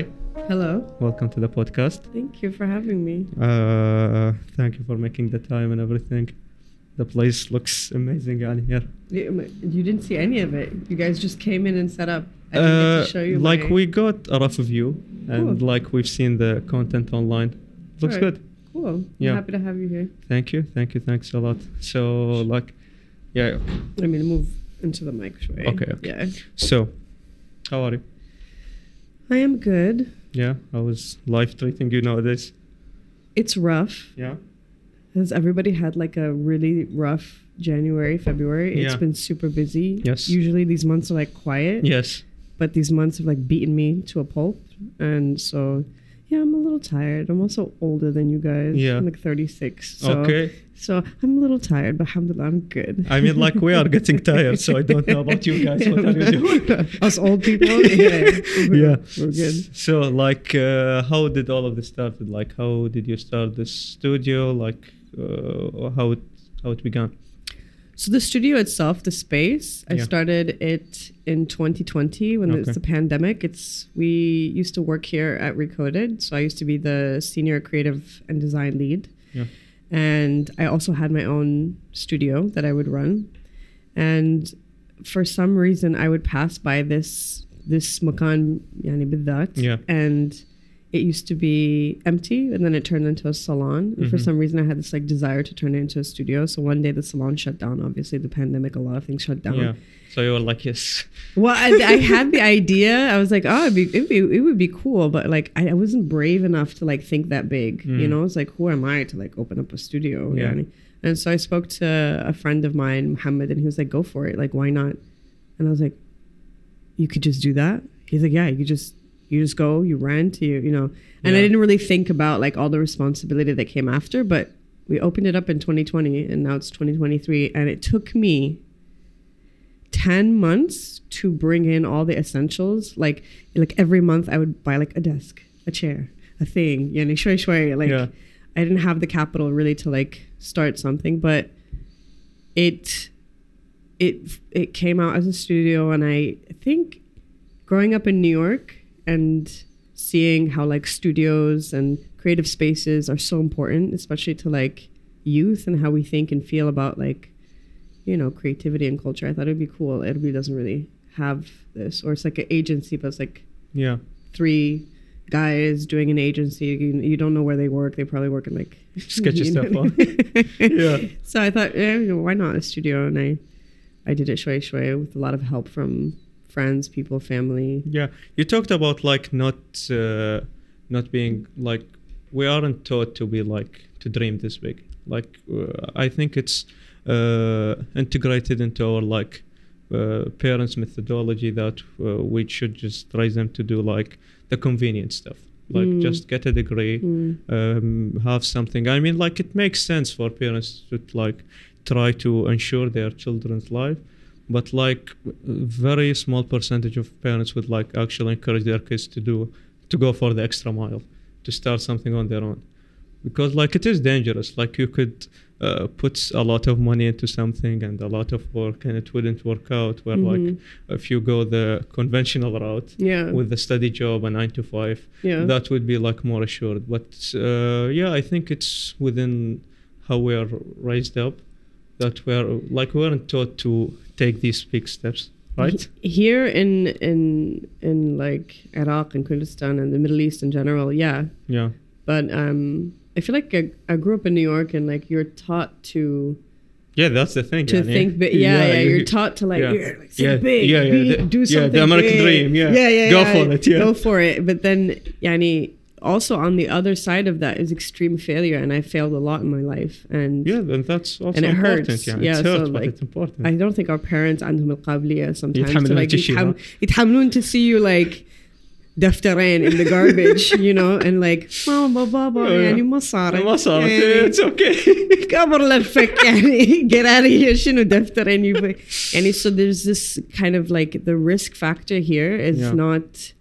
Hi, Hello. welcome to the podcast. Thank you for having me. Uh, thank you for making the time and everything. The place looks amazing on here. You you didn't see any of it. You guys just came in and set up. I didn't get Uh, to show you. like my- we got a rough view, and Cool. like we've seen the content online. Looks Alright. good. Cool. Yeah. I'm happy to have you here. Thank you, thank you, thanks a lot. So like, yeah. I mean, move into the mic. Okay, okay. Yeah. So, how are you? I am good. Yeah, how is life treating you nowadays? It's rough. Yeah. Has everybody had like a really rough January, February? It's Yeah. been super busy. Yes. Usually these months are like quiet. Yes. But these months have like beaten me to a pulp. And so, yeah, I'm a little tired. I'm also older than you guys. Yeah. I'm like 36. So, okay. So I'm a little tired, but alhamdulillah, I'm good. I mean, like we are getting tired, so I don't know about you guys. What are you doing? Us old people? Yeah. We're, Yeah. We're good. So, like, uh, how did all of this started? Like, how did you start this studio? Like, uh, how it how it began? So the studio itself, the space, yeah. I started it in 2020 when okay. was the pandemic. It's we used to work here at Recoded, so I used to be the senior creative and design lead. Yeah. And I also had my own studio that I would run. And for some reason I would pass by this this makan yani yeah. and it used to be empty and then it turned into a salon and for Mhm. some reason i had this like desire to turn it into a studio so one day the salon shut down obviously the pandemic a lot of things shut down Yeah. So you were like, yes. well I, I had the idea i was like oh it'd be, it'd be, it would be cool but like I, I wasn't brave enough to like think that big you Mm. know it's like who am i to like open up a studio Yeah. yani? and so i spoke to a friend of mine muhammad and he was like go for it like why not and i was like you could just do that he's like yeah you could just you just go you rent you you know. And i didn't really think about like all the responsibility that came after but we opened it up in 2020 and now it's 2023 and it took me 10 months to bring in all the essentials. Like like every month i would buy like a desk a chair a thing yani shway shway like Yeah. i didn't have the capital really to like start something but it it it came out as a studio and i think growing up in new york and seeing how like studios and creative spaces are so important especially to like youth and how we think and feel about like you know creativity and culture i thought it'd be cool Erbil doesn't really have this or it's like an agency but it's like Yeah. three guys doing an agency you, you don't know where they work they probably work in like Sketchy stuff, what I mean? Yeah. so i thought eh, why not a studio and i i did it shway shway with a lot of help from friends people family Yeah. You talked about like not uh, not being like we aren't taught to be like to dream this big. Like uh, I think it's uh, integrated into our like uh, parents' methodology that uh, we should just raise them to do like the convenient stuff. Like Mm. just get a degree, Mm. um, have something. I mean, like it makes sense for parents to like try to ensure their children's life, but like a very small percentage of parents would like actually encourage their kids to do to go for the extra mile, to start something on their own, because like it is dangerous. Like you could. Uh, put a lot of money into something and a lot of work and it wouldn't work out where like Mhm. if you go the conventional route yeah with the study job a nine to five yeah that would be like more assured but uh, yeah i think it's within how we are raised up that we're like we weren't taught to take these big steps right here in in in like iraq and kurdistan and the middle east in general yeah yeah but um i feel like I, I grew up in new york and like you're taught to yeah that's the thing to yani. think big yeah yeah, you- you're taught to like yeah. yeah, like, Yeah, big yeah, yeah, be- the- do yeah, something the American big. dream, yeah. yeah yeah Go yeah, for it, yeah. go for it but then yani also on the other side of that is extreme failure and i failed a lot in my life and yeah then that's also And it important hurts. yeah, Yeah, it hurts so, but like, it's important I don't think our parents عندهم القابلية sometimes to يتحملون like تشيل، يتحم- يتحملون to see you like دفترين in the garbage you know and like ماما بابا Yeah, yeah. يعني ما صارت ما صارت يعني it's okay كبر لفك يعني get out of here شنو دفترين يبي يعني so there's this kind of like the risk factor here is Yeah. not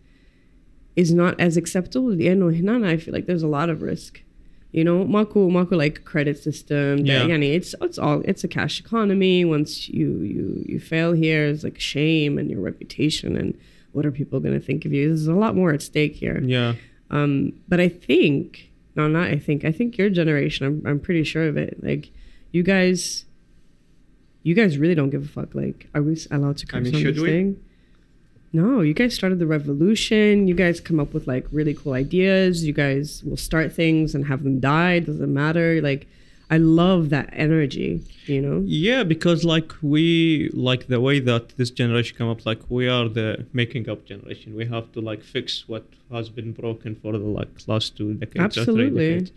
is not as acceptable لأنه هنا I feel like there's a lot of risk you know ماكو ماكو like credit system Yeah. يعني it's it's all it's a cash economy once you you you fail here it's like shame and your reputation and what are people going to think of you there's a lot more at stake here yeah um, but I think, no, not I think. I think your generation. I'm, I'm pretty sure of it. Like, you guys, you guys really don't give a fuck. Like, are we allowed to curse mean, on should this we? thing? No, you guys started the revolution. You guys come up with like really cool ideas. You guys will start things and have them die. It doesn't matter. Like, I love that energy. You know. Yeah, because like we like the way that this generation come up, like we are the making up generation. We have to like fix what has been broken for the like last two decades or Absolutely. three decades.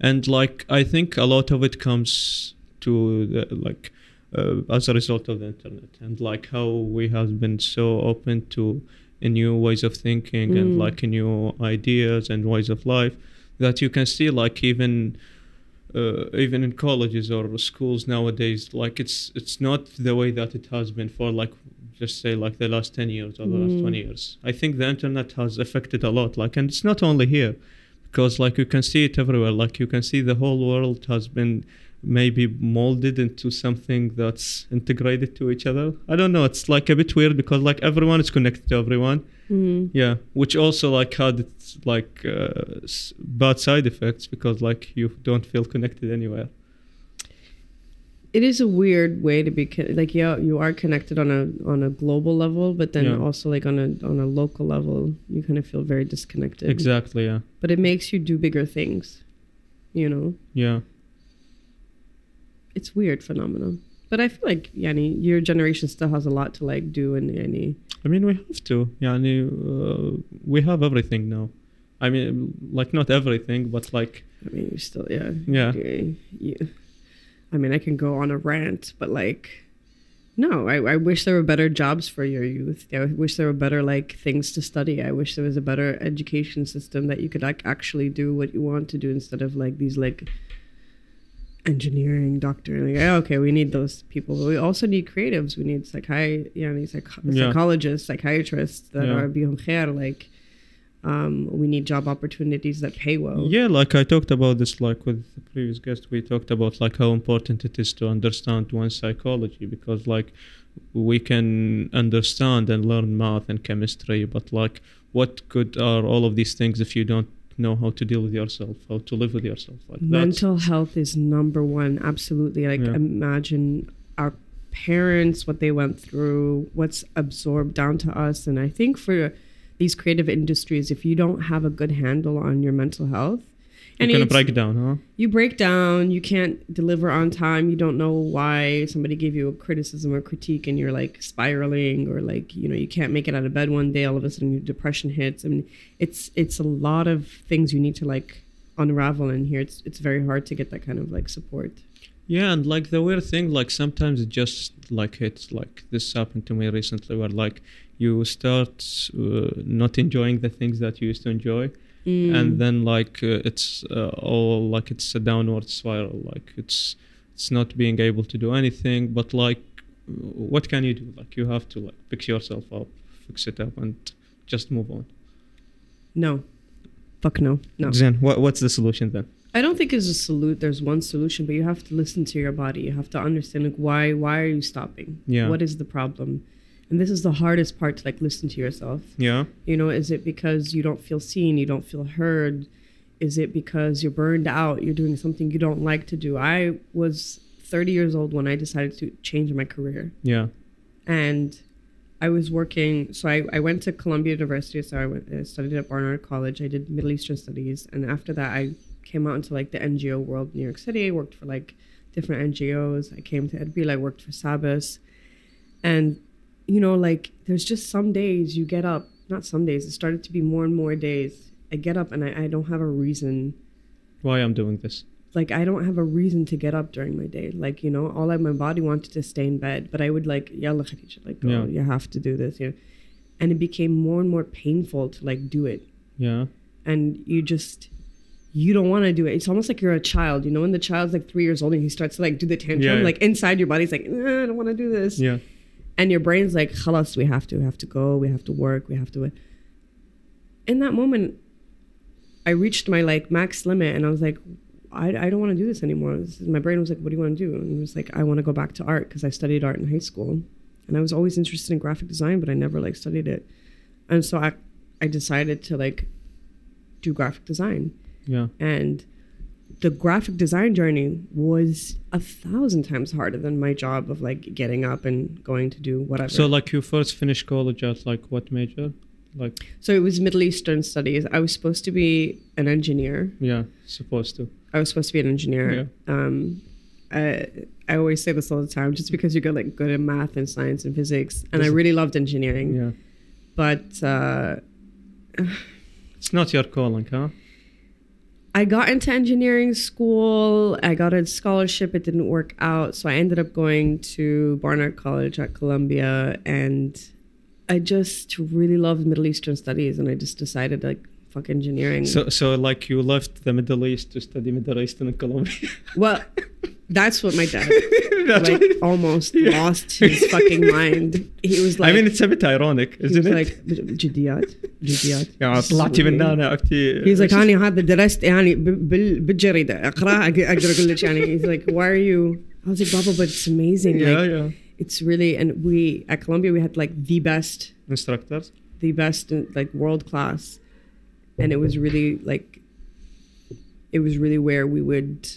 And like I think a lot of it comes to the like uh, as a result of the internet and like how we have been so open to new ways of thinking and Mm. like new ideas and ways of life that you can see like even uh, even in colleges or schools nowadays like it's it's not the way that it has been for like just say like the last 10 years or the last Mm. 20 years i think the internet has affected a lot like and it's not only here because like you can see it everywhere like you can see the whole world has been maybe molded into something that's integrated to each other i don't know it's like a bit weird because like everyone is connected to everyone Mhm. yeah which also like had its like uh, s- bad side effects because like you don't feel connected anywhere It is a weird way to be con- like yeah, you are connected on a on a global level, but then Yeah. also like on a on a local level, you kind of feel very disconnected. exactly yeah But it makes you do bigger things. You know, yeah it's weird phenomenon. But I feel like Yani, your generation still has a lot to like do in Yani. I mean, we have to. Yeah, uh, we have everything now. I mean, like not everything, but like I mean, you still yeah. Yeah. You, you- I mean, I can go on a rant, but like no, I, I wish there were better jobs for your youth. I wish there were better like things to study. I wish there was a better education system that you could like actually do what you want to do instead of like these like engineering, doctor. Like, oh, okay, we need those people. But we also need creatives. We need psychi- need psych- Yeah. psychologists, psychiatrists that Yeah. are beyond khair. Like, um, we need job opportunities that pay well. yeah, like I talked about this like with the previous guest. We talked about like how important it is to understand one's psychology because like we can understand and learn math and chemistry, but like what good are all of these things if you don't know how to deal with yourself, how to live with yourself? Like that's mental health is number one absolutely like Yeah. imagine our parents what they went through what's absorbed down to us and i think for these creative industries if you don't have a good handle on your mental health you're and gonna it's- break down, huh? you break down you can't deliver on time you don't know why somebody gave you a criticism or critique and you're like spiraling or like you know you can't make it out of bed one day all of a sudden your depression hits i mean it's it's a lot of things you need to like unravel in here it's it's very hard to get that kind of like support Yeah, and like the weird thing, like sometimes it just like hits. Like this happened to me recently, where like you start uh, not enjoying the things that you used to enjoy, Mm. and then like uh, it's uh, all like it's a downward spiral. Like it's it's not being able to do anything. But like, what can you do? Like you have to like fix yourself up, fix it up, and just move on. no fuck no no Zen, what what's the solution then? I don't think there's a salute. There's one solution, but you have to listen to your body. You have to understand like why why are you stopping? Yeah. What is the problem? And this is the hardest part to like listen to yourself. Yeah, You know, is it because you don't feel seen? You don't feel heard? Is it because you're burned out? You're doing something you don't like to do? I was 30 years old when I decided to change my career yeah, and I was working. So I, I went to Columbia University. So I went, uh, studied at Barnard College. I did Middle Eastern studies, and after that, I came out into like the NGO world New York City. I worked for like different NGOs. I came to Erbil. I worked for Sabas, and you know, like there's just some days you get up. Not some days. It started to be more and more days. I get up and I, I don't have a reason why I'm doing this? like I don't have a reason to get up during my day. Like, you know, all like my body wanted to stay in bed, but I would like, yalla Khadijah, like, oh, Yeah. you have to do this, you know. And it became more and more painful to like do it. Yeah, And you just you don't want to do it. It's almost like you're a child, you know, when the child's like three years old and he starts to like do the tantrum, Yeah, yeah. like inside your body's like, "Eh, I don't want to do this. yeah, And your brain's like, khalas, we have to, we have to go, we have to work, we have to. In that moment, I reached my like max limit and I was like, I, I don't want to do this anymore. This is- my brain was like, what do you want to do? And it was like, I want to go back to art because I studied art in high school. And I was always interested in graphic design, but I never like studied it. and so I I decided to like do graphic design, Yeah. and the graphic design journey was a thousand times harder than my job of like getting up and going to do whatever. So like you first finished college at like what major? Like So it was Middle Eastern studies. I was supposed to be an engineer. yeah, supposed to. I was supposed to be an engineer. Um, I, I always say this all the time, just because you get like good at math and science and physics, and I really loved engineering. Yeah. But uh, It's not your calling, huh? I got into engineering school. I got a scholarship. It didn't work out, so I ended up going to Barnard College at Columbia, and I just really loved Middle Eastern studies, and I just decided like fuck engineering. So, so like you left the Middle East to study Middle East in Columbia. well, that's what my dad like what, almost yeah. lost his fucking mind. He was like, I mean, it's a bit ironic, isn't it? Like, جديات جديات. Yeah, طلعتي من هنا عرفتي. He's like, honey, هذا درست يعني بالجريدة أقرأ أقدر أقول لك يعني. He's like, why are you? I was like, Baba, but it's amazing. Yeah, like, yeah. It's really, and we at Columbia we had like the best instructors, the best like world class and it was really like it was really where we would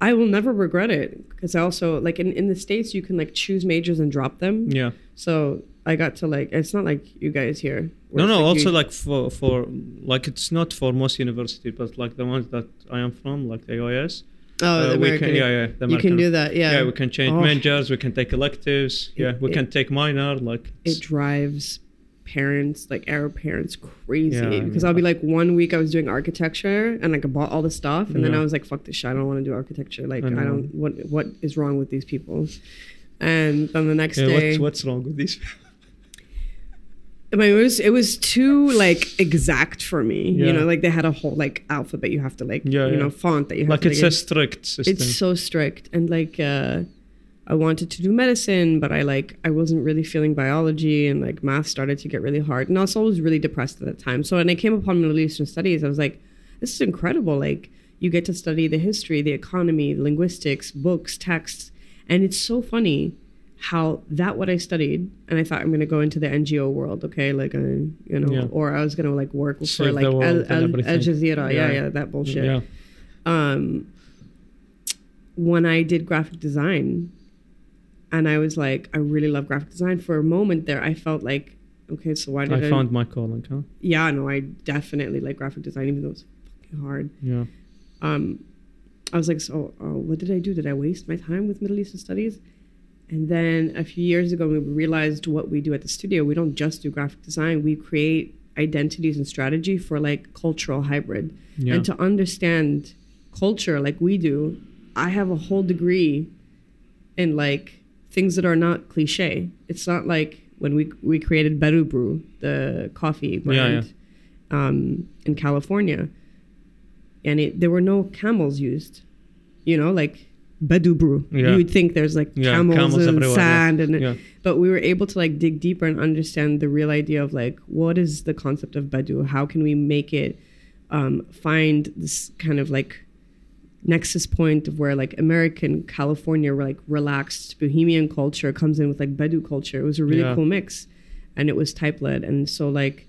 I will never regret it because I also like in, in the states you can like choose majors and drop them Yeah. so I got to like it's not like you guys here No, no. like Also, you- like for for like it's not for most universities, but like the ones that I am from, like the AIS. oh uh, the we American can, yeah, yeah. The you can do that yeah Yeah, we can change Oh. majors. We can take electives. Yeah, It- we it- can take minor. Like it drives parents like Arab parents crazy Yeah, I because I'll be like one week I was doing architecture and like I bought all the stuff and then I was like fuck this shit I don't want to do architecture like I I, don't what what is wrong with these people and then the next yeah, day what's what's wrong with these? I mean, it was it was too like exact for me you know like they had a whole like alphabet you have to like Yeah, you yeah. know font that you have like to it's like, a strict system. it's so strict and like uh i wanted to do medicine but i like i wasn't really feeling biology and like math started to get really hard and also i was always really depressed at that time so when i came upon middle eastern studies i was like this is incredible like you get to study the history the economy linguistics books texts and it's so funny how that what i studied and i thought i'm going to go into the ngo world okay like uh, you know Yeah. or i was going to like work for like al, al, al jazeera yeah. Yeah. yeah that bullshit Yeah. um, when I did graphic design, and I was like, I really love graphic design. For a moment there, I felt like, okay, so why did I? I found my calling, huh? yeah, no, I definitely like graphic design, even though it's fucking hard. Yeah. Um, I was like, so uh, what did I do? Did I waste my time with Middle Eastern studies? And then a few years ago, we realized what we do at the studio. We don't just do graphic design; we create identities and strategy for like cultural hybrid Yeah. and to understand culture like we do i have a whole degree in like things that are not cliche it's not like when we we created bedu brew the coffee brand Um, in california and it, there were no camels used you know like bedu brew Yeah. you would think there's like Yeah, camels, camels and yeah. sand and Yeah. but we were able to like dig deeper and understand the real idea of like what is the concept of Badu? How can we make it um, find this kind of like nexus point of where like American California like relaxed bohemian culture comes in with like Badu culture. It was a really Yeah. cool mix, and it was type led. And so like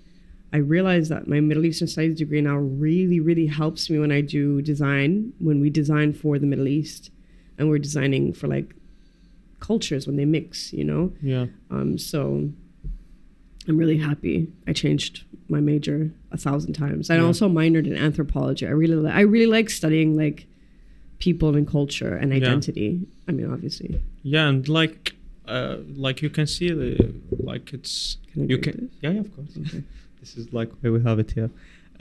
I realized that my Middle Eastern Studies degree now really really helps me when I do design when we design for the Middle East, and we're designing for like cultures when they mix. You know. Yeah. Um, so I'm really happy. I changed my major a thousand times. I Yeah. also minored in anthropology. I really, li- I really like studying like people and culture and identity. I mean, obviously. Yeah, and like, uh, like you can see the like it's Can you can yeah, yeah of course. Okay. this is like why we have it here.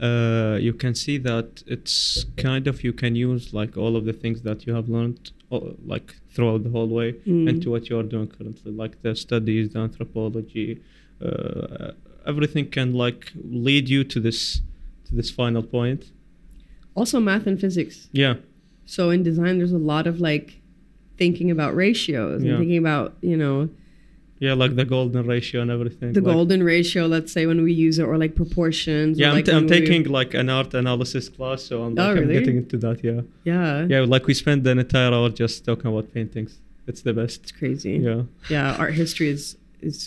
Uh, you can see that it's kind of you can use like all of the things that you have learned uh, like throughout the whole way Mm. into what you are doing currently, like the studies, the anthropology, uh, everything can like lead you to this to this final point. Also, math and physics. Yeah, So in design, there's a lot of like thinking about ratios Yeah. and thinking about you know yeah, like the golden ratio and everything. the like- golden ratio. Let's say when we use it, or like proportions. or, Yeah, I'm, like t- I'm we- taking like an art analysis class, so I'm, Oh, like, I'm getting into that. Yeah, Yeah. yeah, like we spend an entire hour just talking about paintings. It's the best. It's crazy. Yeah, Yeah. Art history is is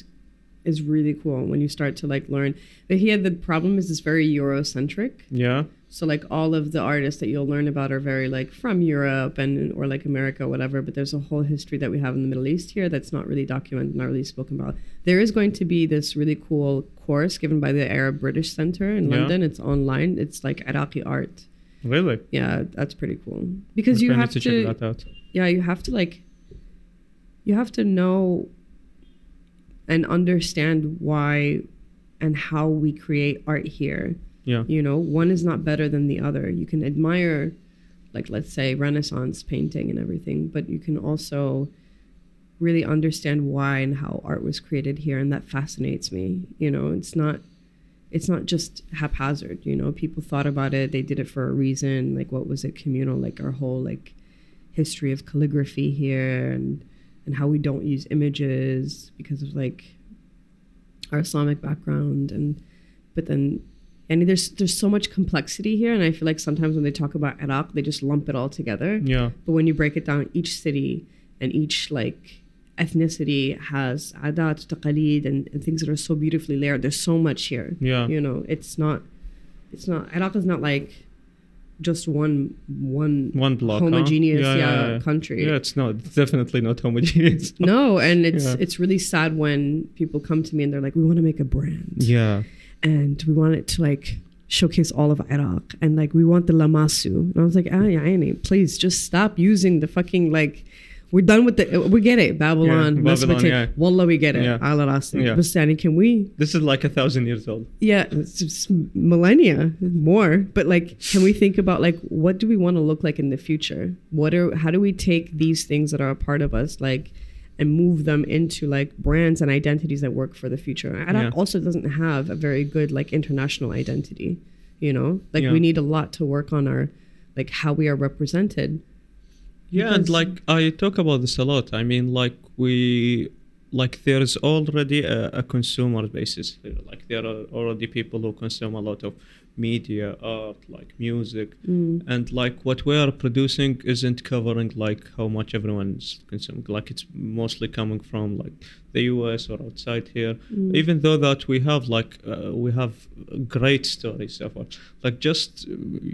is really cool when you start to like learn. But here the problem is it's very Eurocentric. Yeah. So like all of the artists that you'll learn about are very like from Europe and or like America, whatever. But there's a whole history that we have in the Middle East here that's not really documented, not really spoken about. There is going to be this really cool course given by the Arab British Center in Yeah. London. It's online. It's like Iraqi art. Really? Yeah, that's pretty cool because you have to, to, check that out. yeah, you have to like, you have to know and understand why and how we create art here. Yeah. You know, one is not better than the other. You can admire, like, let's say, Renaissance painting and everything, but you can also really understand why and how art was created here. And that fascinates me. You know, it's not. It's not just haphazard, you know. People thought about it; they did it for a reason. Like, what was it? Communal, like our whole like history of calligraphy here, and and how we don't use images because of like our Islamic background, and but then and there's there's so much complexity here, and I feel like sometimes when they talk about Iraq, they just lump it all together. Yeah. But when you break it down, each city and each like ethnicity has adat, taqalid, and, and things that are so beautifully layered. There's so much here. Yeah. You know, it's not, it's not. Iraq is not like just one one One block. huh? homogeneous Yeah, yeah, yeah, yeah. country. Yeah, it's not. It's definitely not homogeneous. No, and it's it's really sad when people come to me and they're like, "We want to make a brand." Yeah. And we want it to like showcase all of Iraq and like we want the lamassu. And I was like, ah, yeah, please just stop using the fucking like. We're done with the. We get it, Babylon, Yeah, Babylon, Mesopotamia. yeah. Wallah, we get it. Yeah. Ala rasi. Yeah. But can we? This is like a thousand years old. Yeah, it's just millennia more. But like, can we think about like what do we want to look like in the future? What are how do we take these things that are a part of us like and move them into like brands and identities that work for the future? And Yeah. also doesn't have a very good like international identity. You know, like Yeah. we need a lot to work on our like how we are represented. Yeah, and like I talk about this a lot. I mean, like we, like there is already a, a consumer basis. Like there are already people who consume a lot of media, art, like music, Mm. and like what we are producing isn't covering like how much everyone's consuming. Like it's mostly coming from like the US or outside here. Mm. Even though that we have like uh, we have great stories so far. Like just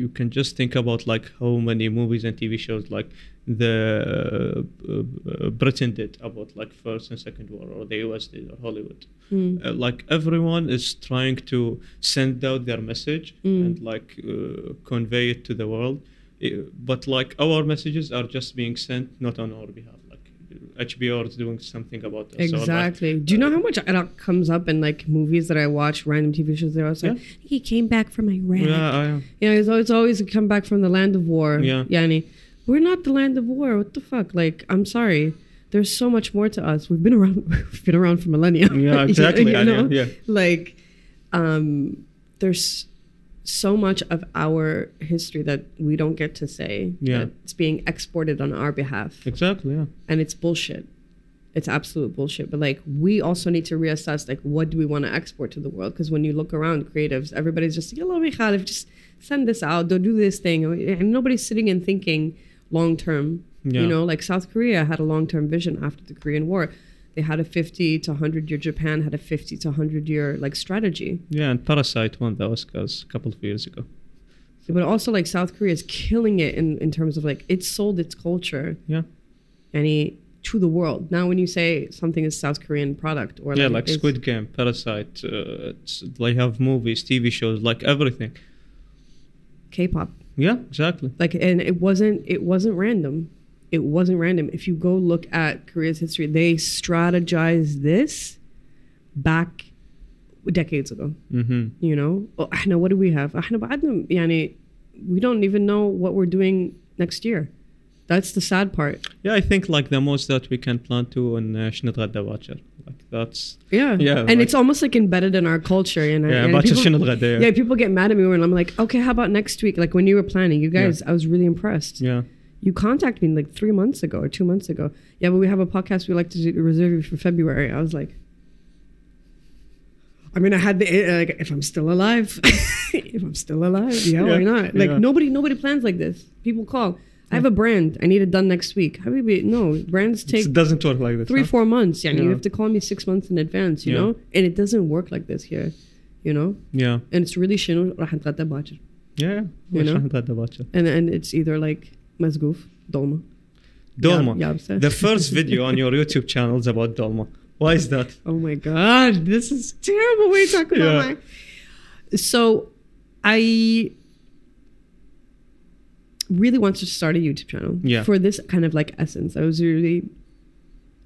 you can just think about like how many movies and TV shows like the uh, uh, Britain did about like first and second war or the US did or Hollywood. Mm. Uh, like everyone is trying to send out their message Mm. and like uh, convey it to the world but like our messages are just being sent not on our behalf like hbo is doing something about us or, like, Exactly. Do you know how much Iraq comes up in like movies that I watch, random TV shows? They're always like, he came back from Iraq. yeah I, Yeah, it's always always come back from the land of war. Yeah. Yani, we're not the land of war. What the fuck? Like, I'm sorry. There's so much more to us. We've been around. We've been around for millennia. yeah exactly you know? yeah Like, um, there's so much of our history that we don't get to say. Yeah. that It's being exported on our behalf exactly yeah and it's bullshit. It's absolute bullshit. But like, we also need to reassess like, what do we want to export to the world? Because when you look around, creatives, everybody's just like, "Hello, Khalif, just send this out. Don't do this thing." And nobody's sitting and thinking long term. Yeah. You know, like South Korea had a long term vision after the Korean War. They had a 50 to 100 year. Japan had a 50 to 100 year like strategy. yeah and parasite won the oscars a couple of years ago But also like South Korea is killing it in in terms of like it sold its culture yeah any to the world. Now, when you say something is South Korean product or yeah like, like squid game parasite uh, they have movies tv shows like everything K-pop, yeah, exactly. Like, and it wasn't it wasn't random. It wasn't random. If you go look at Korea's history, they strategized this back decades ago. Mm-hmm. You know, oh, what do we have? We don't even know what we're doing next year that's the sad part. Yeah, I think like the most that we can plan to on uh, Shinatradda Bacher. Like that's yeah, yeah, and like, it's almost like embedded in our culture, you know. Yeah, and people, yeah. yeah, people get mad at me when I'm like, okay, how about next week? Like when you were planning, you guys, yeah. I was really impressed. Yeah, you contacted me like three months ago or two months ago. Yeah, but we have a podcast we like to do, reserve you for February. I was like, I mean, I had the eh, eh, like, if I'm still alive, if I'm still alive, yeah, yeah why not? Like yeah. nobody, nobody plans like this. People call. I have a brand. I need it done next week. Habibi, no, brands take it doesn't work like this three, huh? four months. Yeah, you Yeah. have to call me six months in advance, you Yeah. know? And it doesn't work like this here, you know? yeah And it's really شنو راح نتغدى باكر. yeah You مش know? راح نتغدى باكر. And and it's either like مسقوف, dolma. Dolma. Yeah, yeah, the first video on your YouTube channel is about dolma why is that Oh my god, this is terrible way to talk about Yeah. my. So, I really wants to start a YouTube channel yeah. for this kind of like essence. I was really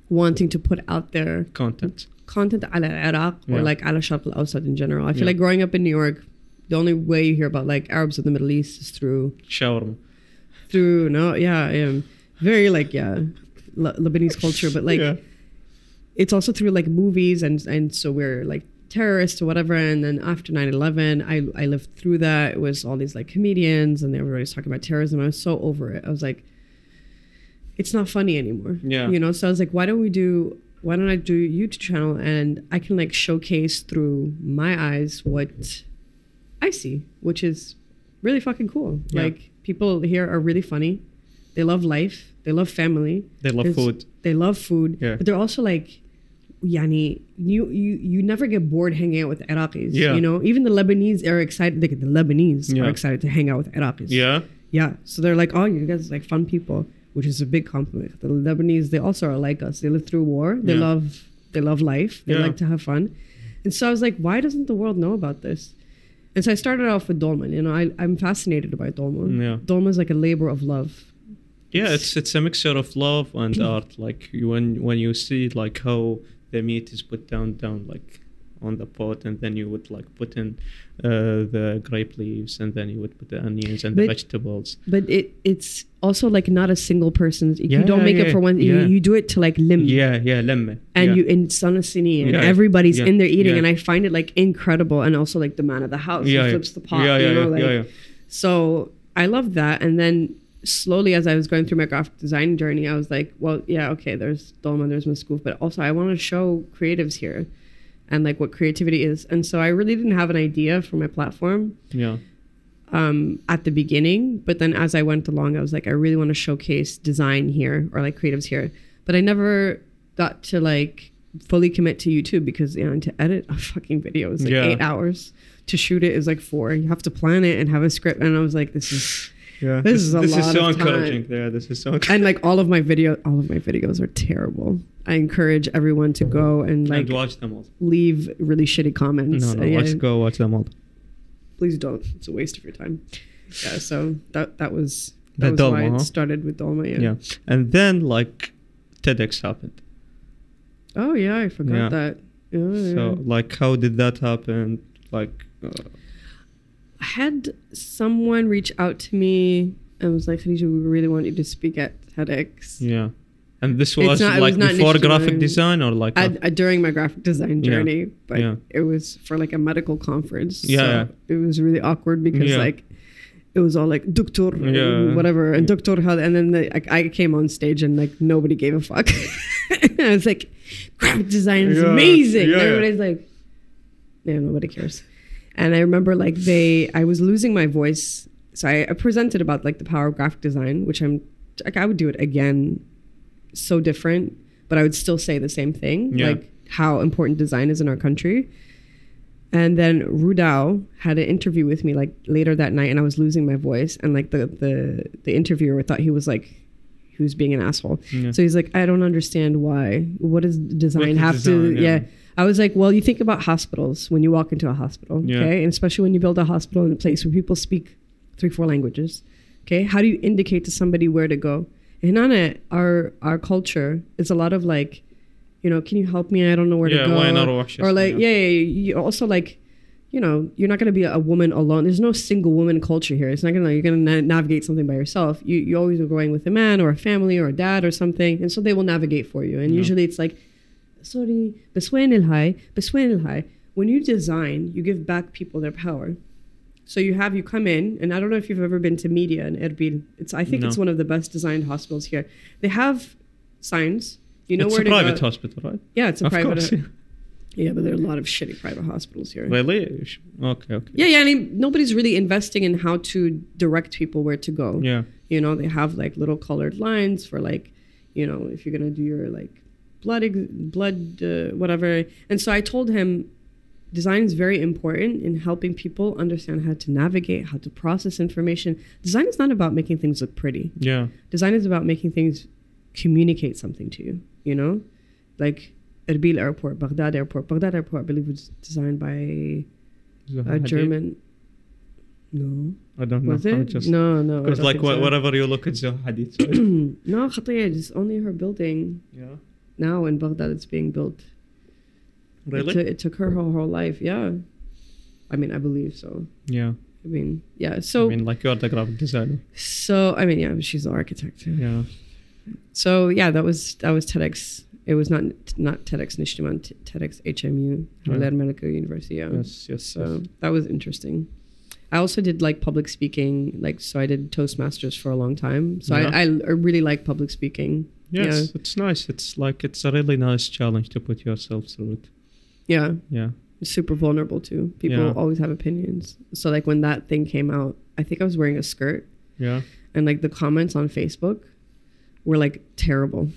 wanting to put out there content, content ala Iraq yeah. or like ala Sharq al Awsat in general. I feel yeah. like growing up in New York, the only way you hear about like Arabs of the Middle East is through shawarma, through no, yeah, yeah, very like yeah, Lebanese culture, but like. It's also through like movies and and so we're like terrorists or whatever and then after 9-11 I, I lived through that. It was all these like comedians and everybody was talking about terrorism. I was so over it. I was like it's not funny anymore. Yeah. you know so i was like why don't we do why don't i do a youtube channel and i can like showcase through my eyes what i see which is really fucking cool. Yeah. like people here are really funny. They love life. They love family. They love There's- food. They love food, Yeah. but they're also like, yani, you you you never get bored hanging out with Iraqis. Yeah. You know, even the Lebanese are excited. Like the Lebanese Yeah. are excited to hang out with Iraqis. yeah yeah. So they're like, oh, you guys are like fun people, which is a big compliment. The Lebanese, they also are like us. They live through war. They Yeah. love they love life. They Yeah. like to have fun. And so I was like, why doesn't the world know about this? And so I started off with dolma. You know, I, I'm fascinated by dolma. Yeah. Dolma is like a labor of love. yeah it's it's a mixture of love and art like when when you see like how the meat is put down down like on the pot and then you would like put in uh, the grape leaves and then you would put the onions and the vegetables but it it's also like not a single person's you don't make it for one you, yeah. you do it to like lim yeah yeah lemon and yeah. you and it's on a cine and Yeah, everybody's yeah, in there eating yeah. and i find it like incredible and also like the man of the house yeah, he yeah. flips the pot yeah, yeah, you know yeah, like yeah, yeah. so i love that and then slowly as i was going through my graphic design journey i was like well yeah okay there's dolma there's Maskoof, but also i want to show creatives here and like what creativity is and so i really didn't have an idea for my platform yeah. um, at the beginning, but then as I went along, I was like, I really want to showcase design here or like creatives here. But I never got to like fully commit to YouTube because you know to edit a fucking video is like Yeah. eight hours. To shoot it is like four. You have to plan it and have a script. And I was like, this is Yeah, This is a this is lot so of time. encouraging. Yeah, this is so. encouraging. and like all of my video, all of my videos are terrible. I encourage everyone to go and like and watch them all. leave really shitty comments. No, no, yeah. let's go watch them all. please don't. It's a waste of your time. Yeah, so that that was that was why Dolma, it started with Dolma. Yeah. Yeah. and then like TEDx happened. Oh yeah, I forgot Yeah. that. Oh, Yeah, So yeah. like, how did that happen? Like, uh, I had someone reach out to me and was like, Khadijah, we really want you to speak at TEDx. yeah, and this was not- like was before graphic design or like. I, af- I, during my graphic design Yeah. journey, but Yeah. it was for like a medical conference. Yeah, so yeah. it was really awkward because Yeah. like it was all like doctor and Yeah. whatever and doctor had and then the, I, I came on stage and like nobody gave a fuck. I was like, graphic design is Yeah, amazing. yeah, yeah. everybody's like, yeah, nobody cares. And I remember like they, I was losing my voice, so I, I presented about like the power of graphic design, which I'm like I would do it again, so different, but I would still say the same thing, Yeah. like how important design is in our country. And then Rudaw had an interview with me like later that night, and I was losing my voice, and like the the the interviewer thought he was like he was being an asshole. Yeah. So he's like, I don't understand why. What does design have does to? Yeah. yeah. I was like, well, you think about hospitals when you walk into a hospital, Yeah. okay, and especially when you build a hospital in a place where people speak three, four languages, okay. How do you indicate to somebody where to go? And on it, our our culture is a lot of like, you know, can you help me? I don't know where Yeah, to go. why not or like, yeah. yeah, you also like. You know, you're not going to be a woman alone. There's no single woman culture here. It's not going to, you're going to na- navigate something by yourself. You, you always are going with a man or a family or a dad or something. And so they will navigate for you. And Yeah. usually it's like, sorry, بسوين الهاي, بسوين الهاي. When you design, you give back people their power. So you have you come in, and I don't know if you've ever been to media in Erbil. It's I think No. it's one of the best designed hospitals here. They have signs. You know it's where a to private go. hospital, right? Yeah, it's a of private. course. yeah. Yeah, but there are a lot of shitty private hospitals here. Really? Okay, okay. Yeah, yeah. I mean, nobody's really investing in how to direct people where to go. Yeah. You know, they have like little colored lines for like, you know, if you're gonna do your like blood, ex- blood, uh, whatever. And so I told him, design is very important in helping people understand how to navigate, how to process information. Design is not about making things look pretty. Yeah. Design is about making things communicate something to you. You know, like Erbil Airport, Baghdad Airport. Baghdad Airport, I believe, was designed by a? German. No, I don't know. was it? just no, no. Because like so. whatever you look at Zaha Hadid. No, it's only her building yeah. Now in Baghdad. It's being built. It, Really? took- it took her her whole life. Yeah, I mean, I believe so. yeah. I mean, yeah. So, I mean, like you're the graphic designer. so I mean, yeah, she's the architect. Yeah. So yeah, that was that was TEDx. It was not not TEDx Nishtiman, TEDx HMU, Yeah. Medical University. Yeah. Yes. Yes. So yes. that was interesting. I also did like public speaking, like so I did Toastmasters for a long time. So Yeah. I I really like public speaking. Yes, it's nice. It's like it's a really nice challenge to put yourself through it. Yeah, Yeah. super vulnerable too. People Yeah. always have opinions. So like when that thing came out, I think I was wearing a skirt, Yeah. and like the comments on Facebook were like terrible,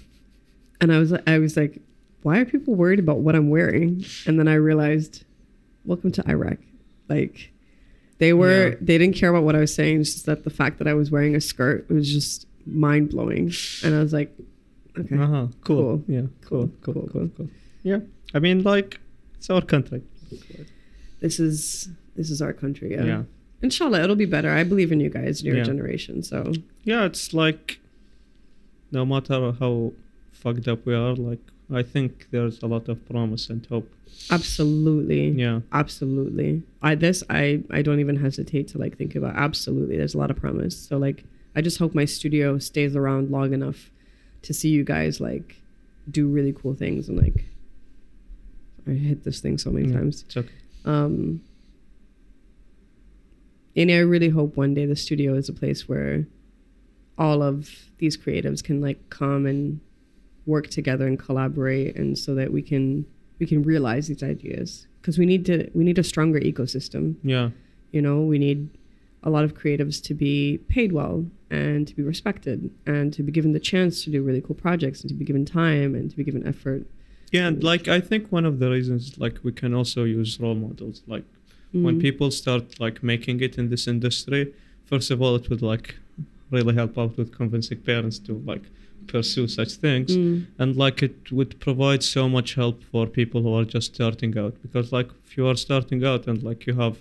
and I was I was like, why are people worried about what I'm wearing? And then I realized, welcome to Iraq, like. They were. Yeah. They didn't care about what I was saying. It's just that the fact that I was wearing a skirt was just mind blowing, and I was like, "Okay, Uh-huh. Cool. Cool. Yeah. Cool. Cool, Cool. cool, Cool. Cool. Yeah. I mean, like, it's our country. this is this is our country." Yeah. Yeah. Inshallah, it'll be better. I believe in you guys, your Yeah. generation. So Yeah. It's like, no matter how fucked up we are, like, I think there's a lot of promise and hope. absolutely, Yeah. absolutely. I this I I don't even hesitate to like think about. Absolutely, there's a lot of promise. So like, I just hope my studio stays around long enough to see you guys like do really cool things and like. I hit this thing so many Yeah, times. It's okay. Um, and I really hope one day the studio is a place where all of these creatives can like come and work together and collaborate, and so that we can we can realize these ideas because we need to we need a stronger ecosystem. Yeah. You know, we need a lot of creatives to be paid well and to be respected and to be given the chance to do really cool projects and to be given time and to be given effort. Yeah. And like, I think one of the reasons, like, we can also use role models. Like, when Mm. people start like making it in this industry first of all it would like really help out with convincing parents to like pursue such things Mm. and like it would provide so much help for people who are just starting out because like if you are starting out and like you have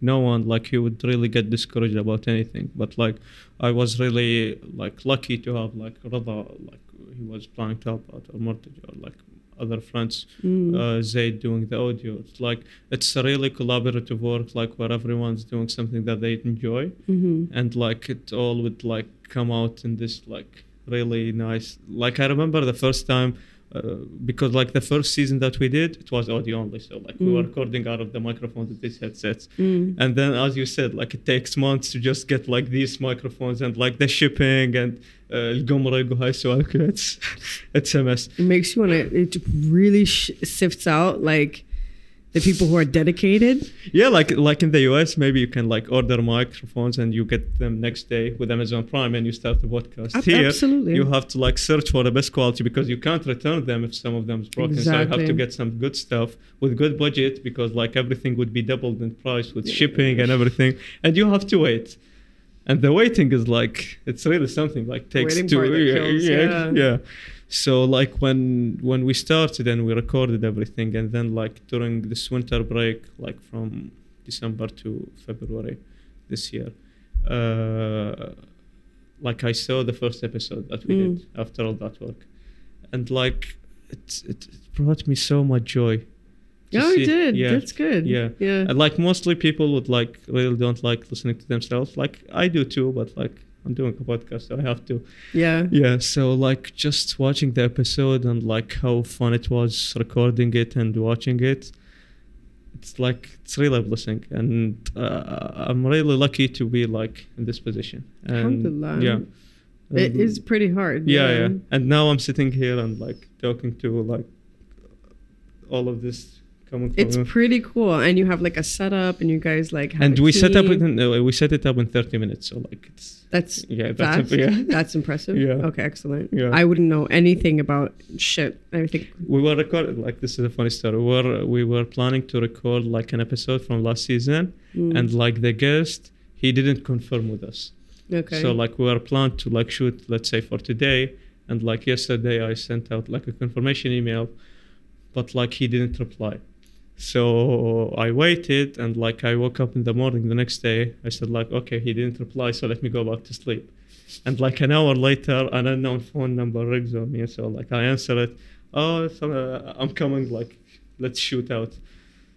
no one like you would really get discouraged about anything but like i was really like lucky to have like Ridha, like he was planning to help out or Murtaja, or like other friends Mm. uh, Zaid doing the audio. It's like it's a really collaborative work, like where everyone's doing something that they enjoy, Mhm. and like it all would like come out in this like really nice. Like I remember the first time. Uh, because like the first season that we did, it was audio only. So like we were Mm. recording out of the microphones with these headsets, Mm. and then as you said, like it takes months to just get like these microphones and like the shipping and uh, القمرة يقولوا سؤال it's it's a mess. it makes you want to it really sh- sifts out like the people who are dedicated Yeah, like like in the US, maybe you can like order microphones and you get them next day with Amazon Prime and you start the podcast. Ab- Here, absolutely. you have to like search for the best quality because you can't return them if some of them is broken. Exactly. So you have to get some good stuff with good budget because like everything would be doubled in price with shipping and everything, and you have to wait. And the waiting is like it's really something like takes Waiting two part that yeah, kills, yeah, yeah. yeah. So like when when we started and we recorded everything, and then like during this winter break, like from December to February this year, uh, like I saw the first episode that we Mm. did after all that work, and like it it, it brought me so much joy. oh see- you did Yeah, that's good yeah. yeah and like mostly people would like really don't like listening to themselves. Like I do too, but like I'm doing a podcast, so I have to. yeah Yeah, so like just watching the episode and like how fun it was recording it and watching it, it's like it's really a blessing, and uh, I'm really lucky to be like in this position. And Alhamdulillah. yeah, it And- is pretty hard Yeah, yeah, and now I'm sitting here and like talking to like all of this It's pretty cool, and you have like a setup, and you guys like. Have and we set up team. within, uh, we set it up in 30 minutes so like it's That's yeah that's yeah That's impressive. Yeah. Okay, excellent. Yeah. I wouldn't know anything about shit. I think. we were recording like this is a funny story we were we were planning to record like an episode from last season Mm, and like the guest he didn't confirm with us okay. so like we were planned to like shoot let's say for today and like yesterday i sent out like a confirmation email but like he didn't reply so i waited and like i woke up in the morning the next day. I said like okay he didn't reply so let me go back to sleep. And like an hour later an unknown phone number rings on me so like i answer it. Oh uh, i'm coming like let's shoot out.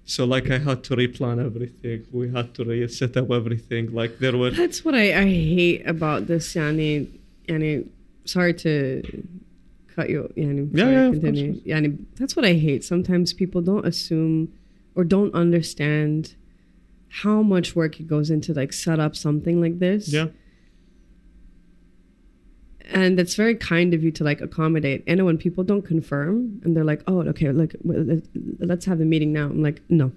So like i had to replan everything. We had to re- set up everything. Like there were That's what I, I hate about this, Yani. Yani, sorry to cut you. Yani, Yeah, sorry, yeah, continue. Yani, that's what I hate. Sometimes people don't assume or don't understand how much work it goes into like set up something like this. yeah and it's very kind of you to like accommodate and when people don't confirm and they're like oh okay like let- let's have the meeting now i'm like no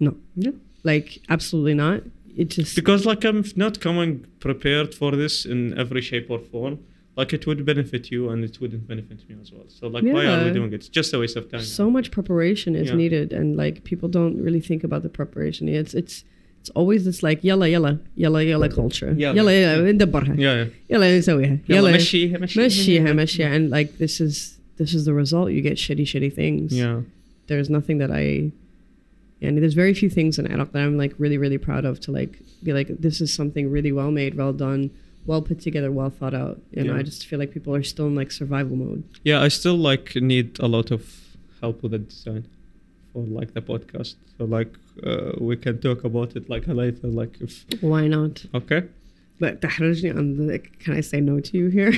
no yeah like absolutely not it just because like i'm not coming prepared for this in every shape or form like it would benefit you and it wouldn't benefit me as well so like why are we Yeah. doing it it's just a waste of time so much preparation is Yeah. needed and like people don't really think about the preparation it's it's it's always this like yalla yalla yalla yalla culture يلا. yalla yalla ندبرها yeah, yeah. يلا نسويها يلا يلا مشيها مشيها مشيها مشيها and like this is this is the result you get shitty shitty things yeah there's nothing that I and there's very few things in Iraq that I'm like really really proud of to like be like this is something really well made, well done, well put together, well thought out. You yeah. know, I just feel like people are still in like survival mode. Yeah, I still like need a lot of help with the design for like the podcast. So like uh, we can talk about it like later. Like if why not? Okay. But can I say no to you here?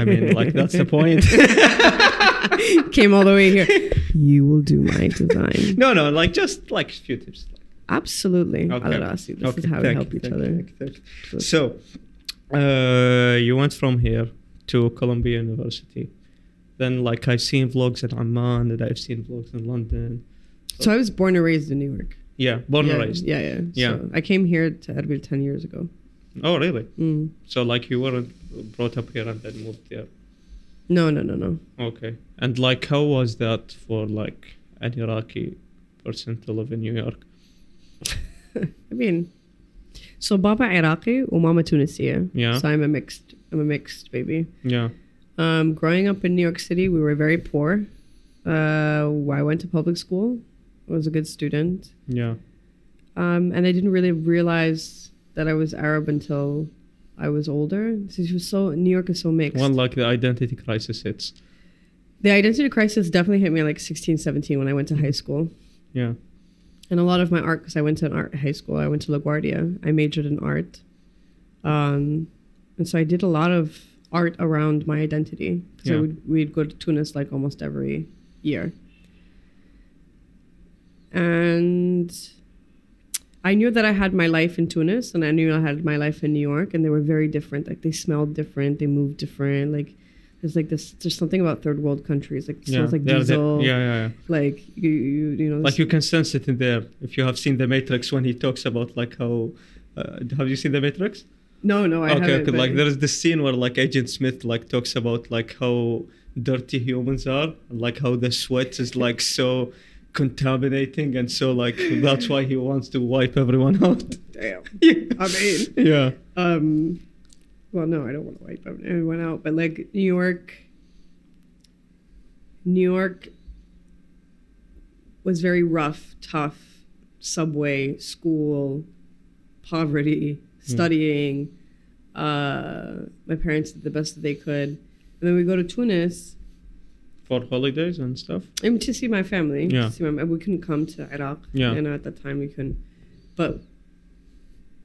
I mean, like that's the point. Came all the way here. You will do my design. no, no, like just like few tips. Absolutely, okay. I'll ask you. This okay. is how thank we help you, each thank other. You, thank you, so uh, you went from here to Columbia University. Then, like, I've seen vlogs in Amman and I've seen vlogs in London. So I was born and raised in New York. Yeah, born yeah, and raised. Yeah, yeah. Yeah. So I came here to Erbil 10 years ago. Oh, really? Mm. So, like, you weren't brought up here and then moved there. No, no, no, no. Okay. And, like, how was that for, like, an Iraqi person to live in New York? I mean, so Baba Iraqi or Mama Tunisia. Yeah. So I'm a mixed. I'm a mixed baby. Yeah. Um, growing up in New York City, we were very poor. Uh, I went to public school. I was a good student, Yeah. um, and I didn't really realize that I was Arab until I was older. This was so New York is so mixed. One like, the identity crisis hits. the identity crisis definitely hit me at like 16, 17 when I went to high school. Yeah. And a lot of my art, because I went to an art high school, I went to LaGuardia. I majored in art. Um, and so I did a lot of art around my identity. So Yeah. we'd, we'd go to Tunis like almost every year. And I knew that I had my life in Tunis and I knew I had my life in New York, and they were very different. Like they smelled different, they moved different. Like there's like this, there's something about third world countries. Like it Yeah. smells like yeah, diesel. yeah, yeah, yeah. Like you, you, you know, like you can sense it in there if you have seen the matrix when he talks about like how uh, have you seen the matrix No, no, I okay, haven't. okay like there is this scene where like agent smith like talks about like how dirty humans are like how the sweat is like so contaminating and so like that's why he wants to wipe everyone out Damn. yeah. I mean, yeah um, well, no, I don't want to wipe everyone out, but like New York, New York was very rough, tough. Subway, school, poverty, studying. Uh, my parents did the best that they could, and then we go to Tunis for holidays and stuff I mean, to see my family. Yeah. To see my, we couldn't come to Iraq. Yeah. And at that time we couldn't. But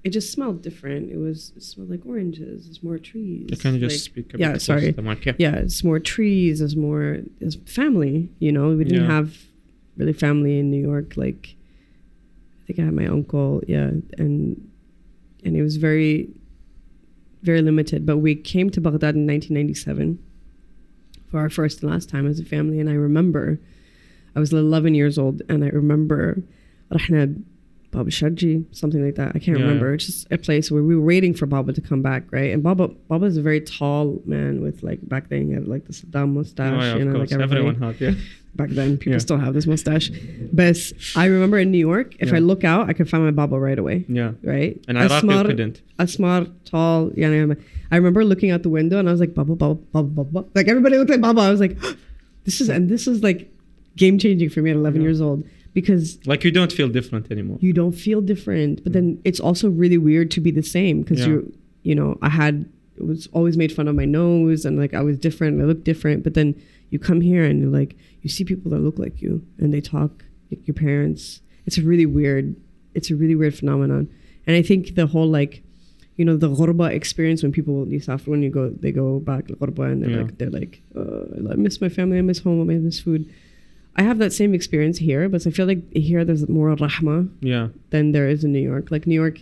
it just smelled different. It was it smelled like oranges. There's more trees. you can just Like- speak a yeah, bit closer sorry. to the mic, yeah. Yeah, it's more trees. There's more. There's family. You know, we didn't Yeah. have really family in New York. Like, I think I had my uncle. Yeah, and and it was very, very limited. But we came to Baghdad in 1997 for our first and last time as a family, and I remember. I was 11 years old, and I remember رحنا Baba Shaji, something like that. I can't Yeah, remember. It's just a place where we were waiting for Baba to come back, right? And Baba Baba is a very tall man with like back then he had like the Saddam mustache, Oh, yeah, you know, like. Everyone had, yeah. Back then, people Yeah. still have this mustache. But I remember in New York, if I look out, I could find my Baba right away, Yeah. right? And Iraq you Asmar- couldn't. Asmar, tall. Yeah. I remember looking out the window and I was like, Baba, Baba, Baba, Baba. Like everybody looked like Baba. I was like, this is and this is like game changing for me at 11 Yeah. years old because Like you don't feel different anymore. you don't feel different. But then it's also really weird to be the same because Yeah. you, you know, I had it was always made fun of my nose and like I was different. I looked different. But then you come here and you're like you see people that look like you and they talk like your parents. It's a really weird. It's a really weird phenomenon. And I think the whole like, you know, the ghurba experience when people after when you go they go back ghurba and they're Yeah. like they're like uh, I miss my family, I miss home, I miss food. I have that same experience here, but I feel like here there's more rahma Yeah. than there is in New York. Like New York,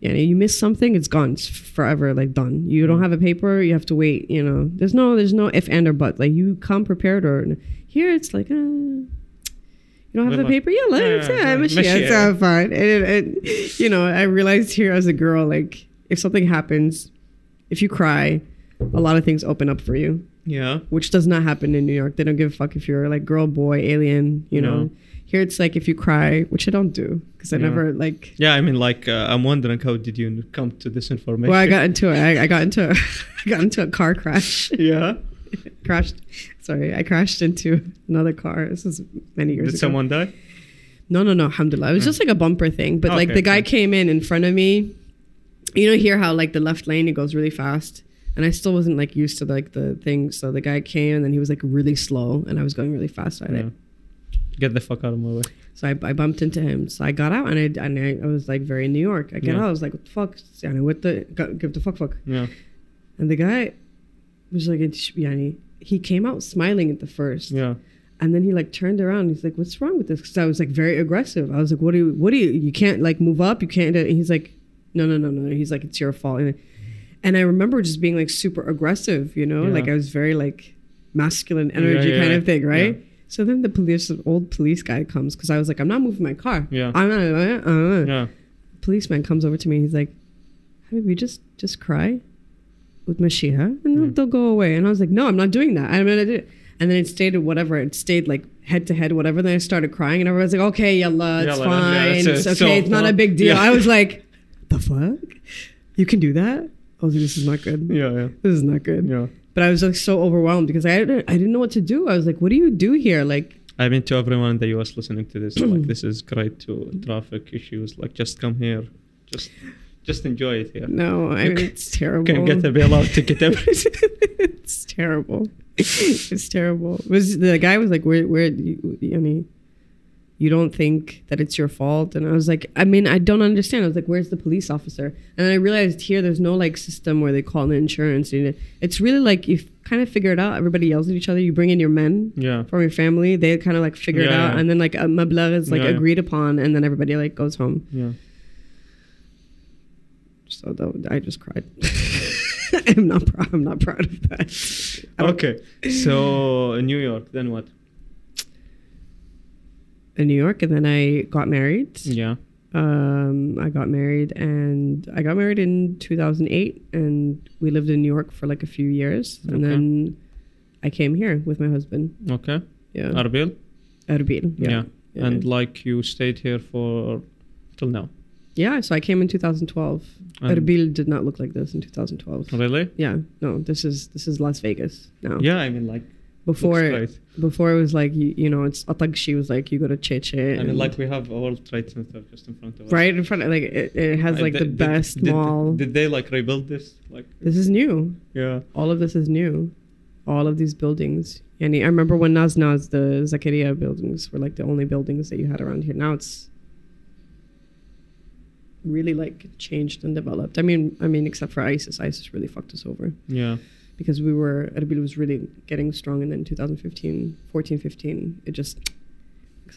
yeah, you miss something, it's gone, it's forever, like done. You don't Mm. have a paper, you have to wait. You know, there's no, there's no if and or but. Like you come prepared, or here it's like, uh, you don't have the paper. Yeah, let's Yeah, yeah, yeah, Mashiach. it's fine. And, and, you know, I realized here as a girl, like if something happens, if you cry, a lot of things open up for you Yeah. which does not happen in New York. They don't give a fuck if you're like girl, boy, alien, you know. No. Here it's like if you cry, which I don't do because I Yeah. never like. Yeah. I mean, like, uh, I'm wondering how did you come to this information? Well, I got into it. I, I got into a, I got into a car crash. yeah. crashed. Sorry, I crashed into another car. This is many years ago. Did ago. someone die? No, no, no. Alhamdulillah. It was Mm. just like a bumper thing. But like the guy okay. came in in front of me. You know, hear how like the left lane it goes really fast, and I still wasn't like used to like the thing. So the guy came and then he was like really slow, and I was going really fast. So I, Yeah. Get the fuck out of my way. so I, I bumped into him. So I got out and I and I, I was like very New York. I get Yeah. out. I was like, what the fuck? Yani, what the got- give the fuck fuck. Yeah. And the guy was like, yani, he came out smiling at the first. Yeah. And then he like turned around. He's like, "What's wrong with this?" Because I was like very aggressive. I was like, "What do you? What do you? You can't like move up. You can't." Uh, and he's like, "No, no, no, no." He's like, "It's your fault." And, and I remember just being like super aggressive. You know, Yeah. like I was very like masculine energy yeah, kind yeah. of thing, right? Yeah. So then the police, the old police guy comes because I was like, "I'm not moving my car." Yeah. I'm not. Uh, uh. Yeah. Policeman comes over to me. He's like, "Habibi, just just cry with Mashiach, and they'll, Mm. they'll go away." And I was like, "No, I'm not doing that. I'm gonna do it." And then it stayed whatever. It stayed like head to head, whatever. Then I started crying, and everyone's like, "Okay, yalla, it's Yalla, yeah, fine. it's a- it's so- okay. it's not a big deal." yeah. I was like, "The fuck? You can do that?" I was like, "This is not good. Yeah. Yeah. This is not good." Yeah. But I was like so overwhelmed because I didn't, I didn't know what to do. I was like, "What do you do here?" Like, I mean, to everyone in the US listening to this, like, this is great to traffic issues. Like, just come here. Just, just enjoy it here. no, I mean, it's terrible. Can get a bailout ticket everything. it's terrible. it's terrible. It was the guy was like, "Where, where? You, I mean, you don't think that it's your fault?" And I was like, "I mean, I don't understand." I was like, "Where's the police officer?" And I realized here, there's no like system where they call in insurance. Know, It's really like you kind of figure it out. Everybody yells at each other. You bring in your men Yeah. from your family. They kind of like figure it out, yeah. and then like a mablag is like Yeah, yeah. agreed upon, and then everybody like goes home. Yeah. So that, I just cried. I'm not proud. I'm not proud of that. Okay. So in New York, then what? In New York, and then I got married. Yeah. Um, I got married, and I got married in 2008, and we lived in New York for like a few years, and Okay. then I came here with my husband. Okay. Yeah, Arbil. Erbil. Yeah. Yeah. yeah. And like you stayed here for till now. yeah, so I came in 2012. And- Erbil did not look like this in 2012. Really? Yeah, no, this is this is Las Vegas now. Yeah. I mean, like Before great. before it was like you, you know it's Atagshi was like you go to Cheche. and, mean, like we have a World Trade Center just in front of us. right in front of like it, it has like the best did, mall. Did, they like rebuild this? Like, this is new. yeah. all of this is new. All of these buildings. And I remember when Naz Naz, the Zakaria buildings were like the only buildings that you had around here. Now it's really like changed and developed. I mean, I mean, except for ISIS, ISIS really fucked us over Yeah. Because we were Erbil was really getting strong, and then 2015, 14, 15, it just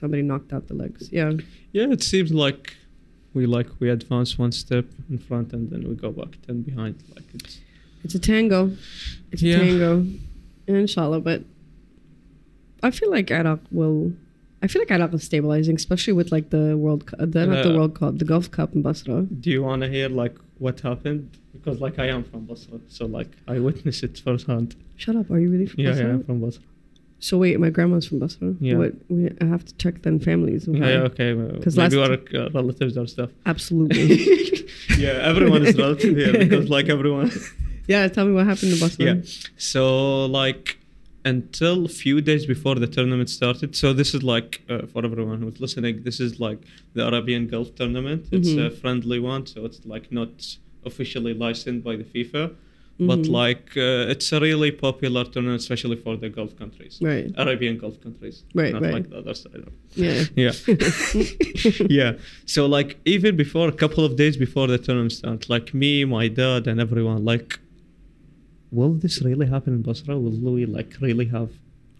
somebody knocked out the legs. Yeah, Yeah. It seems like we like we advance one step in front and then we go back ten behind. Like it's it's a tango. It's Yeah. a tango, inshallah. But I feel like Iraq will I feel like Iraq is stabilizing, especially with like the World Cup, the, not the Uh, World Cup, the Gulf Cup in Basra. Do you want to hear like what happened? Because like I am from Basra, so like I witnessed it firsthand. Shut up! Are you really from Yeah, Basra? yeah, I'm from Basra. So wait, my grandma's from Basra. Yeah. What? We, I have to check then families. Yeah, yeah, okay. Because Maybe we're uh, relatives or stuff. Absolutely. yeah, everyone is relative here because like everyone. yeah, tell me what happened in Basra. yeah. So like until a few days before the tournament started. So this is like uh, for everyone who's listening. This is like the Arabian Gulf tournament. It's Mhm. a friendly one, so it's like not officially licensed by the FIFA. But Mhm. like uh, it's a really popular tournament, especially for the Gulf countries, Right. Arabian Gulf countries, Right, not right. like the other side. Of Yeah. yeah yeah so like even before a couple of days before the tournament started like me my dad and everyone like will this really happen in basra will we like really have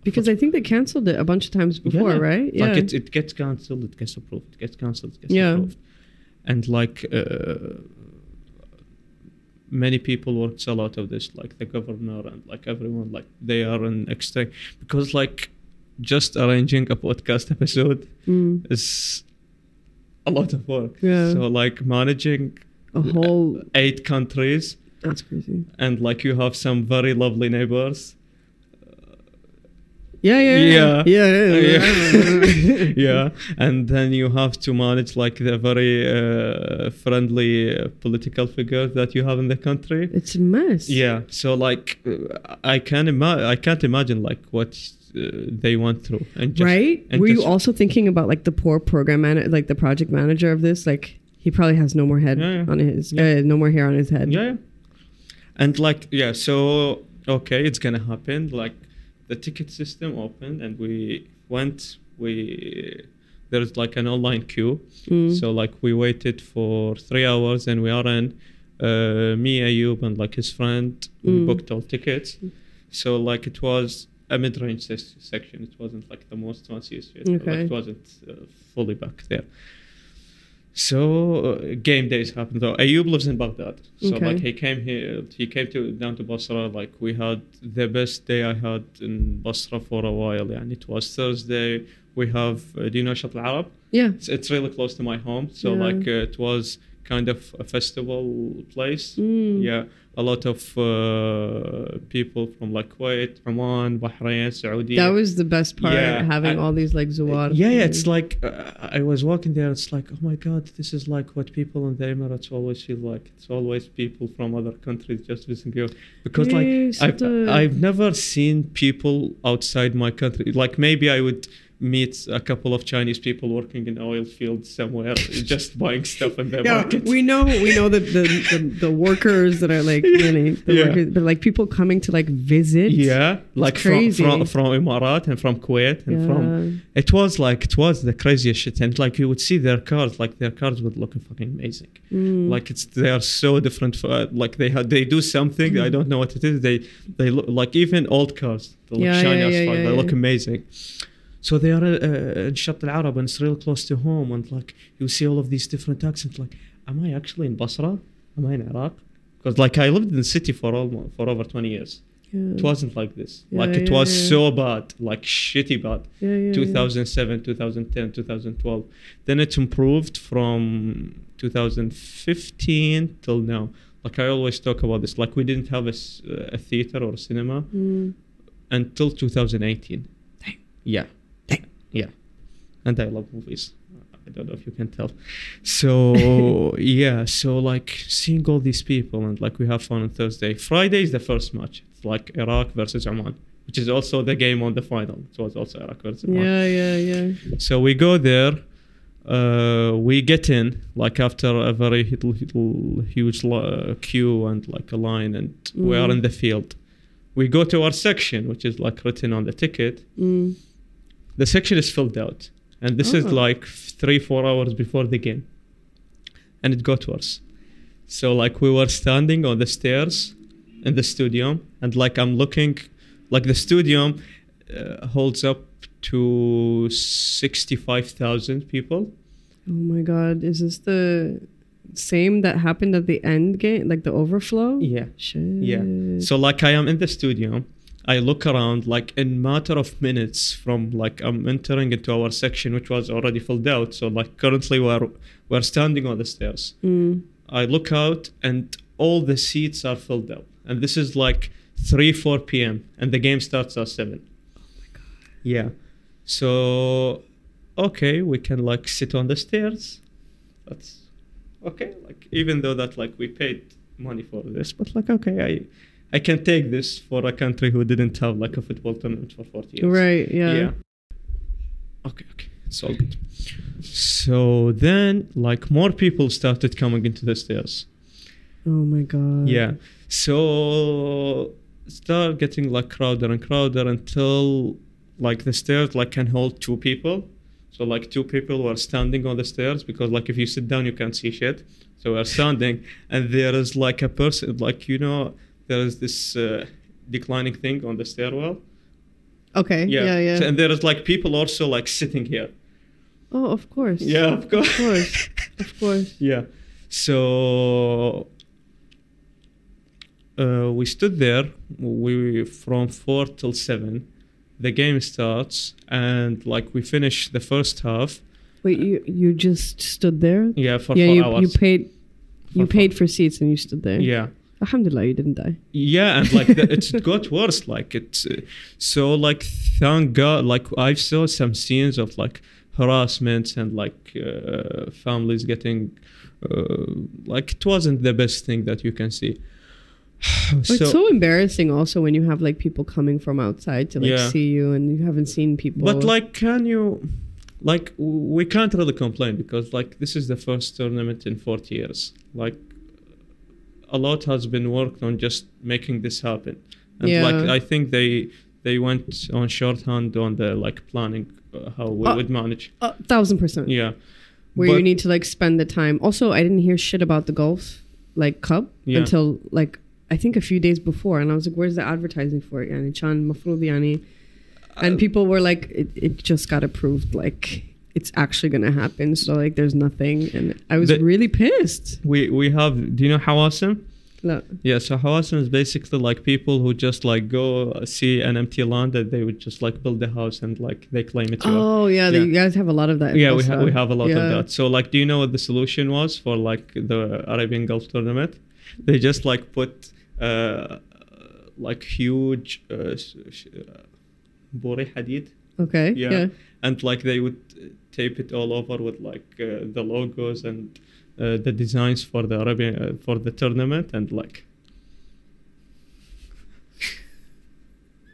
Because I think they canceled it a bunch of times before, Yeah. right? Yeah. like it, it gets cancelled it gets approved it gets cancelled it gets Yeah. approved and like uh, many people would sell out of this like the governor and like everyone like they are in extra because like just arranging a podcast episode Mm. is a lot of work. Yeah. So like managing a whole. eight countries That's crazy. and like you have some very lovely neighbors. Yeah, yeah, yeah, Yeah. yeah, yeah. yeah. yeah. And then you have to manage like the very uh, friendly uh, political figures that you have in the country. It's a mess. Yeah. So like uh, I can ima- I can't imagine like what uh, they went through and just, right? and Were you also thinking about like the poor program manager, like the project manager of this? Like he probably has no more head Yeah, yeah. on his, uh, no more hair on his head. Yeah, yeah. And like, yeah, so okay, it's gonna happen. Like, the ticket system opened, and we went. We there's like an online queue. Mm. So like we waited for three hours, and we are in. Uh, me, Ayub, and like his friend, we Mm. booked all tickets. So like it was a mid-range section. It wasn't like the most fanciest. Okay. Like, it wasn't uh, fully back there. So uh, game days happened though. Ayub lives in Baghdad, so Okay. like he came here. He came to down to Basra. Like we had the best day I had in Basra for a while. And it was Thursday. We have. Uh, do you know Shat Al Arab? Yeah. It's, it's really close to my home. So Yeah. like uh, it was kind of a festival place. Mm. Yeah, a lot of uh, people from like Kuwait, Oman, Bahrain, Saudi. That was the best part, Yeah, having I- all these like Zawar. Yeah, yeah, it's like uh, I was walking there. It's like, oh my god, this is like what people in the Emirates always feel like. It's always people from other countries just visiting you, because like I've, I've never seen people outside my country. Like maybe I would meet a couple of Chinese people working in oil fields somewhere, just buying stuff in the yeah, market. we know we know that the, the the workers that are like really the Yeah. workers, but like people coming to like visit. Yeah, like from, crazy. from from Emarat and from Kuwait and from Yeah. It was like it was the craziest shit, and like you would see their cars, like their cars would look fucking amazing. Mm. Like it's they are so different. For, uh, like they had they do something I don't know what it is. They they look like even old cars. They look Yeah, shiny as fuck. they look amazing. So they are uh, in Shat Al Arab and it's real close to home, and like you see all of these different accents. Like, am I actually in Basra? Am I in Iraq? Because like I lived in the city for almost for over twenty years. yeah. It wasn't like this. Yeah, like it yeah, was so bad, like shitty bad. yeah, yeah, yeah. 2007 2010 2012 then it improved from 2015 till now like i always talk about this like we didn't have a, a theater or a cinema Mm. until 2018 yeah yeah and i love movies i don't know if you can tell so yeah so like seeing all these people and like we have fun on thursday friday is the first match it's like iraq versus oman which is also the game on the final it was also iraq versus oman Yeah, yeah, yeah. so we go there. Uh, we get in like after a very little, little huge uh, queue and like a line, and we are Mhm. in the field. We go to our section, which is like written on the ticket. Mm. The section is filled out, and this is Oh. like three, four hours before the game, and it got worse. So like we were standing on the stairs in the stadium, and like I'm looking, like the stadium uh, holds up to sixty-five thousand people. Oh my god, is this the same that happened at the end game, like the overflow? Yeah. Shit. Yeah. So like I am in the studio, I look around like in matter of minutes from like I'm entering into our section which was already filled out. So like currently we're we're standing on the stairs. Mm. I look out and all the seats are filled up. And this is like 3 4 p.m. and the game starts at 7. Oh my god. Yeah. So okay, we can like sit on the stairs. That's okay. Like even though that like we paid money for this, but like okay, I I can take this for a country who didn't have like a football tournament for 40 years. Right. Yeah. Yeah. Okay, okay. It's all good. So then like more people started coming into the stairs. Oh my god. Yeah. So start getting like crowder and crowder until like the stairs like can hold two people. So like two people were standing on the stairs because like if you sit down you can't see shit. So we're standing and there is like a person like you know there is this uh, declining thing on the stairwell. Okay. Yeah. Yeah. Yeah. So- and there is like people also like sitting here. oh, of course. Yeah, of course. Of course. Of course. yeah. So uh, we stood there. We from four till seven. The game starts, and like we finish the first half. Wait, you you just stood there? Yeah, for yeah. four You hours. you paid you For paid for seats and you stood there. Yeah, Alhamdulillah, you didn't die. yeah, and like the, it got worse. Like it's uh, so like thank God. Like I saw some scenes of like harassment and like uh, families getting uh, like it wasn't the best thing that you can see. it's so embarrassing also when you have like people coming from outside to like Yeah. see you and you haven't seen people. But like, can you? Like, we can't really complain because like this is the first tournament in 40 years. Like, a lot has been worked on just making this happen, and like I think they they went on shorthand on the like planning uh, how we Uh, would manage. a thousand percent. Yeah, Where you need to like spend the time. Also, I didn't hear shit about the golf like cup Yeah. until like I think a few days before, and I was like, "Where's the advertising for it?" Yani Chan Mafrud Yani, and Uh, people were like, it, "It just got approved. Like it's actually gonna happen." So like, there's nothing, and I was The- really pissed. we we have. Do you know Hawasim? No. Yeah, so Hawasim is basically like people who just like go see an empty land that they would just like build a house and like they claim it. Oh yeah, Yeah. you guys have a lot of that. yeah we, have we have a lot Yeah. of that so like do you know what the solution was for like the arabian gulf tournament they just like put uh like huge uh, uh, bore hadid Okay. yeah. Yeah. and like they would tape it all over with like uh, the logos and uh, the designs for the arabian uh, for the tournament and like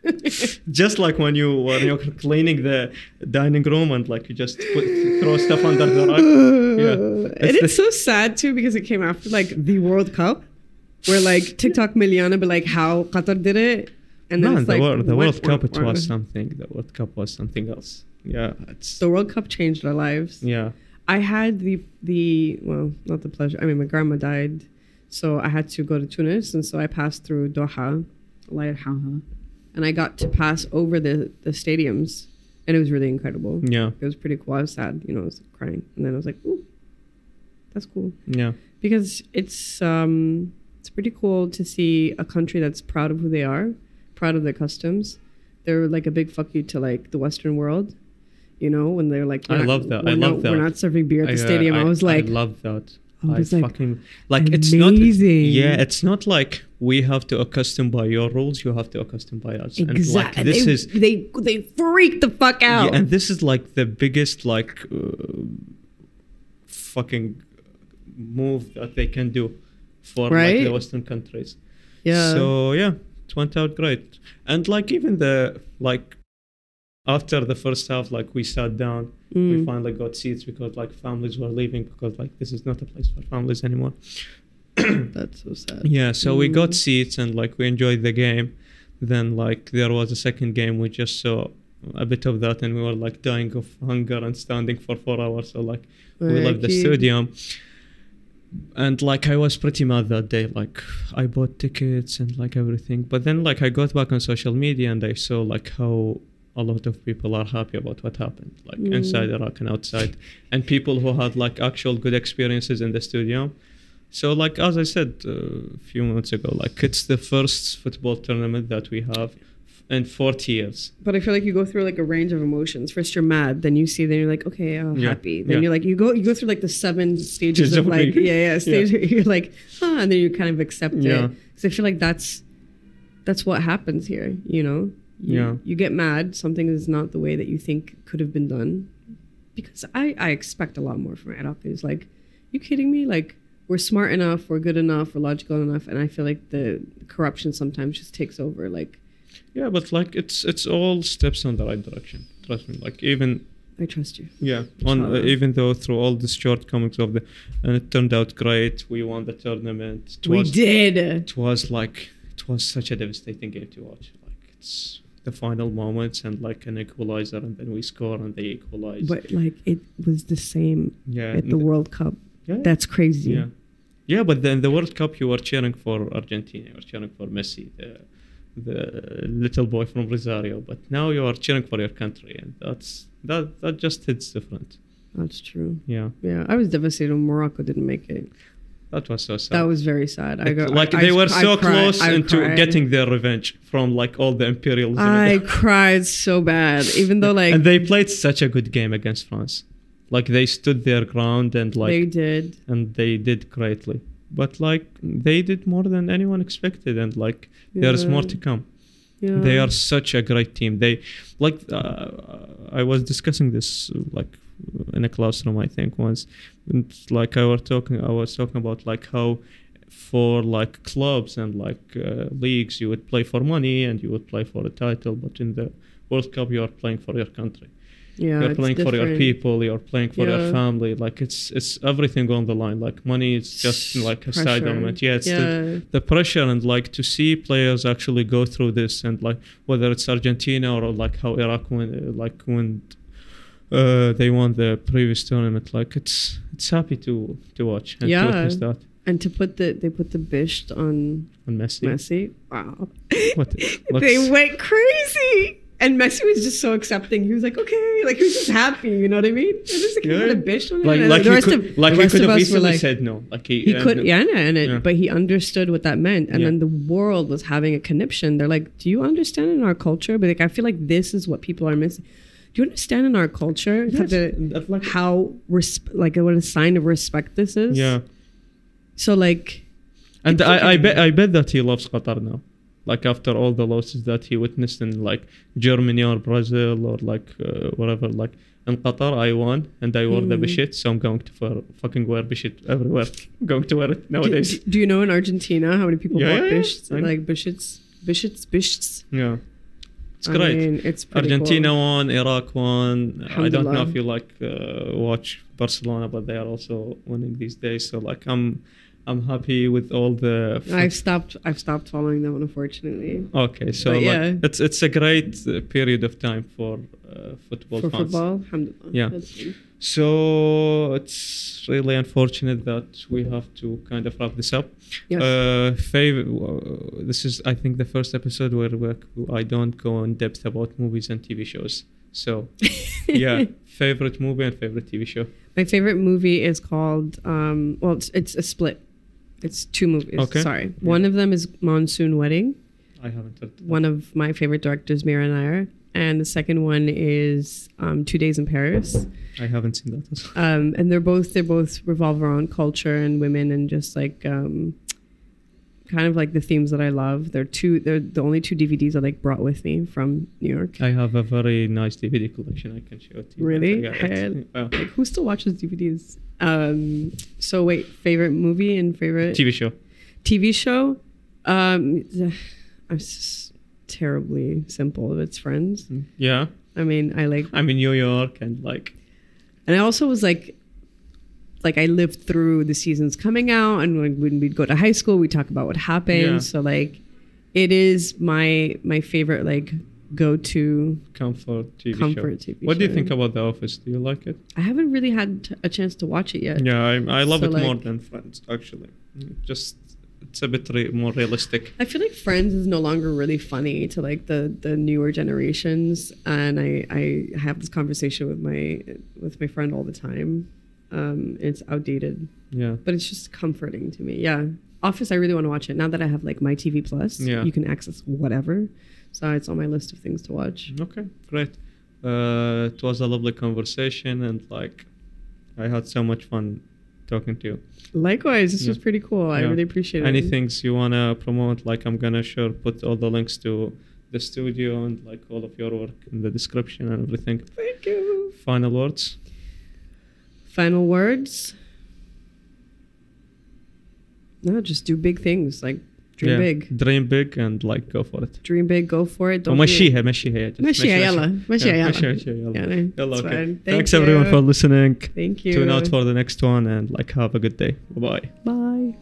just like when you when you're cleaning the dining room and like you just put, throw stuff under the rug. Yeah. and It's it's so sad too because it came after like the World Cup, where like TikTok Miliana be like how Qatar did it, and then Man, it's the, like World, the World Cup it was something. The World Cup was something else. Yeah, it's The World Cup changed our lives. yeah. I had the the well, not the pleasure. I mean, my grandma died, so I had to go to Tunis, and so I passed through Doha, Allah yarhamha, and I got to pass over the the stadiums, and it was really incredible. Yeah, It was pretty cool. I was sad, you know, I was crying, and then I was like, "Ooh, that's cool," yeah, because it's um it's pretty cool to see a country that's proud of who they are, proud of their customs. They're like a big fuck you to like the Western world. You know, when they're like, I love that. I love not- that. We're not serving beer at the uh, stadium. I, was like, I love that. I I, was like, fucking like it's not. Yeah, it's not like we have to accustom by your rules. You have to accustom by us. And like exactly. this they, is they they freak the fuck out. Yeah, and this is like the biggest like uh, fucking move that they can do for like the Western countries. yeah. So yeah, it went out great. And like even the like after the first half, like we sat down, we Mm. finally got seats because like families were leaving because like this is not a place for families anymore. That's so sad. Yeah, so we got Mm. seats and like we enjoyed the game. Then like there was a second game, we just saw a bit of that, and we were like dying of hunger and standing for four hours. So like we left the stadium, and like I was pretty mad that day. Like I bought tickets and like everything, but then like I got back on social media and I saw like how a lot of people are happy about what happened, like Mm. inside Iraq and outside, and people who had like actual good experiences in the stadium. So, like as I said uh, a few minutes ago, like it's the first football tournament that we have in 40 years. But I feel like you go through like a range of emotions. First you're mad, then you see, then you're like, okay, I'm Yeah, happy. Then yeah. you're like, you go, you go through like the seven stages of like, yeah, yeah, stage. You're like, ah, and then you kind of accept Yeah. it. Because I feel like that's that's what happens here. You know, you, Yeah. you get mad. Something is not the way that you think could have been done. Because I I expect a lot more from Iraq. It's like, you kidding me? Like we're smart enough, we're good enough, we're logical enough, and I feel like the corruption sometimes just takes over. Like Yeah, but like it's it's all steps on the right direction. Trust me. Like even I trust you. yeah, on uh, even though through all the shortcomings of the, and it turned out great. We won the tournament. It we was, did. It was like it was such a devastating game to watch. Like it's the final moments and like an equalizer, and then we score and they equalize. But like it was the same yeah, at the World Cup. yeah, That's crazy. Yeah, yeah, but then the World Cup, you were cheering for Argentina, you were cheering for Messi, the, the little boy from Rosario. But now you are cheering for your country, and that's that that just hits different. That's true. Yeah, Yeah, I was devastated when Morocco didn't make it. that was so sad. That was very sad. I It- go, like I- they I- were I so cried. close I into getting their revenge from like all the imperialism. I cried so bad, even though like and they played such a good game against France. Like they stood their ground and like they did. and they did greatly. But like they did more than anyone expected, and like there's more to come. Yeah. They are such a great team. They like uh, I was discussing this uh, like in a classroom I think once. And like I was talking I was talking about like how for like clubs and like uh, leagues you would play for money and you would play for a title, but in the World Cup you are playing for your country. Yeah, you're playing for your people. You're playing for your family. Like it's it's everything on the line. Like money is just like a side element. Yeah, it's the, yeah. the pressure and like to see players actually go through this and like whether it's Argentina or like how Iraq win like when uh, they won the previous tournament like it's it's happy to to watch and Yeah. to witness that and to put the they put the bisht on on Messi. Messi. Wow. What- they went crazy. And Messi was just so accepting. He was like, okay, like he was just happy. You know what I mean? It was like, Yeah. a bisht on. Like and like the rest could of- like the he rest could of have us were like- said no. Like he He could, yeah, and it, Yeah. but he understood what that meant, and Yeah. then the world was having a conniption. They're like, "Do you understand in our culture?" But like, I feel like this is what people are missing. Do you understand in our culture how, Yes, the, like how resp- like what a sign of respect this is? yeah. So like, And I, I bet I bet that he loves Qatar now. Like after all the losses that he witnessed in like Germany or Brazil or like uh, whatever, like in Qatar I won and I wore the Mm. bishit, so I'm going to wear, fucking wear bishit everywhere. I'm going to wear it do, nowadays. do you know in Argentina how many people Yeah, bought yeah, yeah. bishts? I know. Like bishits, bishits, bishts. yeah, it's I great. mean, it's Argentina cool. won, Iraq won. I don't know if you like uh, watch Barcelona, but they are also winning these days. So like I'm, I'm happy with all the. I've stopped. I've stopped following them, unfortunately. Okay, so like, yeah. it's it's a great uh, period of time for uh, football For fans. football, alhamdulillah. Yeah. So it's really unfortunate that we have to kind of wrap this up. Yes. Uh, fav- uh, this is I think the first episode where, where I don't go in depth about movies and TV shows. So yeah, favorite movie and favorite TV show. My favorite movie is called. Um, well, it's, it's a split. It's two movies. Okay. Sorry. Yeah. One of them is Monsoon Wedding. I haven't. One of my favorite directors, Mira Nair. And the second one is um, Two Days in Paris. I haven't seen that. Um, and they're both they both revolve around culture and women and just like um, kind of like the themes that I love. They're two. They're the only two DVDs I like brought with me from New York. I have a very nice DVD collection. I can show it to you. Really? Uh, Like who still watches DVDs? Um, so wait, favorite movie and favorite TV show. TV show? Um, I'm just terribly simple. It's Friends. Yeah, I mean, I like, I'm in New York and like and I also was like, like I lived through the seasons coming out, and when, when we'd go to high school, we talk about what happened. Yeah. So like, it is my my favorite like go to comfort TV comfort show. TV. What do you think about The Office? Do you like it? I haven't really had t- a chance to watch it yet. Yeah, I, I love So, it more than Friends actually. Just it's a bit re- more realistic. I feel like Friends is no longer really funny to like the the newer generations, and I I have this conversation with my with my friend all the time. Um, it's outdated, Yeah. but it's just comforting to me. Yeah. Office, I really want to watch it. Now that I have like my TV Plus, Yeah. you can access whatever. So it's on my list of things to watch. Okay, great. Uh, it was a lovely conversation, and like, I had so much fun talking to you. Likewise, this Yeah. was pretty cool. I really appreciate it. Any things you wanna promote? Like, I'm gonna sure put all the links to the studio and like all of your work in the description and everything. Thank you. Final words. Final words. No, just do big things. Like dream Yeah, big. Dream big and like go for it. Dream big. Go for it. Don't be- ومشيها مشيها just مشيها يلا مشيها Yeah, يلا مشيها مشيها يلا. يعني يلا it's okay. fine. Thank Thanks everyone you. for listening. Thank you. Tune out for the next one and like have a good day. Bye bye. Bye.